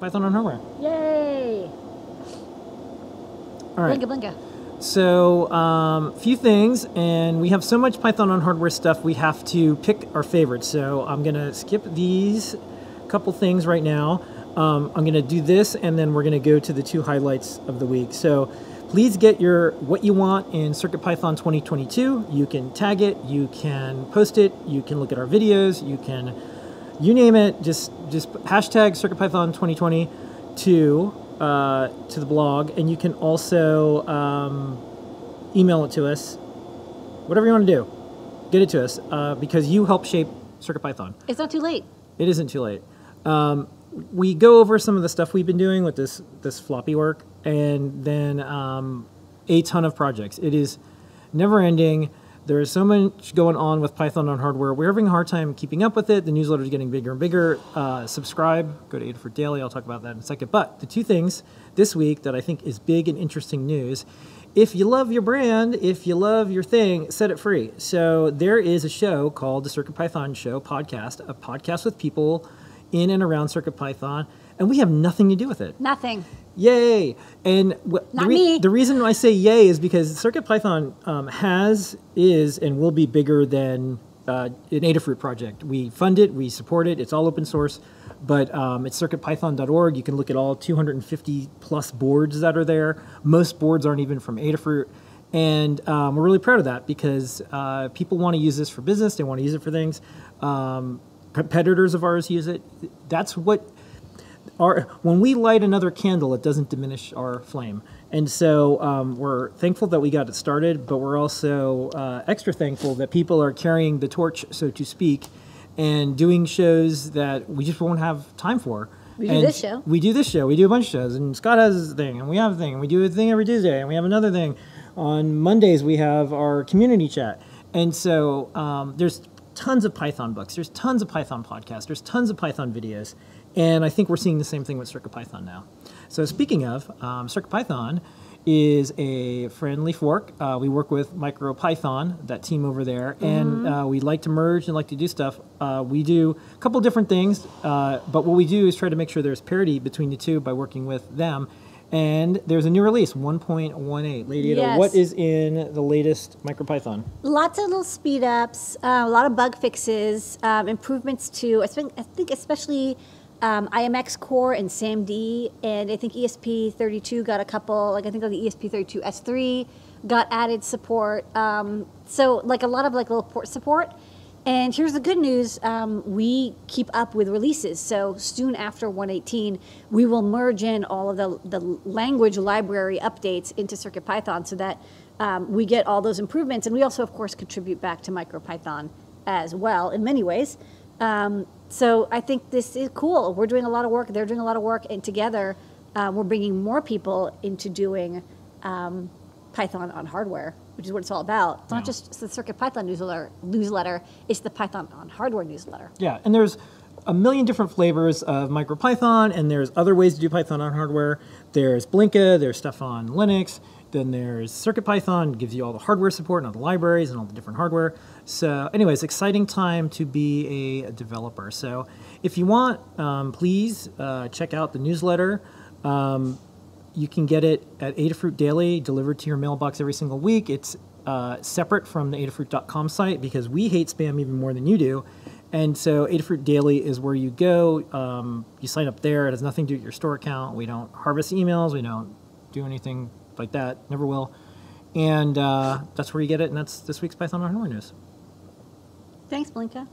Python on hardware. Yay! All right. Blinka blinka. So, um, a few things, and we have so much Python on hardware stuff, we have to pick our favorites. So, I'm going to skip these couple things right now. Um, I'm going to do this, and then we're going to go to the two highlights of the week. So, please get your what you want in CircuitPython 2022. You can tag it, you can post it, you can look at our videos, you can, you name it. Just just hashtag CircuitPython 2020 to uh, to the blog, and you can also um, email it to us. Whatever you want to do, get it to us uh, because you help shape CircuitPython. It's not too late. It isn't too late. Um, we go over some of the stuff we've been doing with this this floppy work, and then um, a ton of projects. It is never ending. There is so much going on with Python on hardware. We're having a hard time keeping up with it. The newsletter is getting bigger and bigger. Uh, subscribe. Go to Adafruit Daily. I'll talk about that in a second. But the two things this week that I think is big and interesting news. If you love your brand, if you love your thing, set it free. So there is a show called the Circuit Python Show podcast, a podcast with people in and around CircuitPython, and we have nothing to do with it. Nothing. Yay! And wh- the, me. the reason I say yay is because CircuitPython um, has, is, and will be bigger than uh, an Adafruit project. We fund it, we support it, it's all open source, but um, it's circuitpython.org. You can look at all 250 plus boards that are there. Most boards aren't even from Adafruit. And um, we're really proud of that because uh, people want to use this for business, they want to use it for things. Um, competitors of ours use it. That's what our when we light another candle, it doesn't diminish our flame. And so um, we're thankful that we got it started, but we're also uh, extra thankful that people are carrying the torch, so to speak, and doing shows that we just won't have time for. We do And this show. We do this show. We do a bunch of shows, and Scott has his thing, and we have a thing, and we do a thing every Tuesday, and we have another thing. On Mondays, we have our community chat, and so um, there's tons of Python books. There's tons of Python podcasts. There's tons of Python videos, and I think we're seeing the same thing with CircuitPython now. So speaking of, um, CircuitPython is a friendly fork. Uh, we work with MicroPython, that team over there, and uh, we like to merge and like to do stuff. Uh, we do a couple different things, uh, but what we do is try to make sure there's parity between the two by working with them. And there's a new release, 1.18. Lady Ada, what is in the latest MicroPython? Lots of little speed ups, uh, a lot of bug fixes, um, improvements to, I think, I think especially um, IMX Core and SAMD, and I think ESP32 got a couple, like I think like the E ESP32 S3 got added support. Um, so like a lot of like little port support. And here's the good news: um, we keep up with releases. So soon after 118, we will merge in all of the the language library updates into CircuitPython, so that um, we get all those improvements. And we also, of course, contribute back to MicroPython as well in many ways. Um, so I think this is cool. We're doing a lot of work. They're doing a lot of work, and together uh, we're bringing more people into doing um, Python on hardware, which is what it's all about. It's not Yeah. just the Circuit Python newsletter. Newsletter. It's the Python on hardware newsletter. Yeah, and there's a million different flavors of MicroPython, and there's other ways to do Python on hardware. There's Blinka, there's stuff on Linux, then there's CircuitPython, gives you all the hardware support and all the libraries and all the different hardware. So, anyways, exciting time to be a developer. So, if you want, um, please uh, check out the newsletter. Um, you can get it at Adafruit Daily, delivered to your mailbox every single week. It's uh, separate from the Adafruit.com site because we hate spam even more than you do. And so Adafruit Daily is where you go. Um, you sign up there. It has nothing to do with your store account. We don't harvest emails. We don't do anything like that. Never will. And uh, that's where you get it. And that's this week's Python on Hardware News. Thanks, Blinka.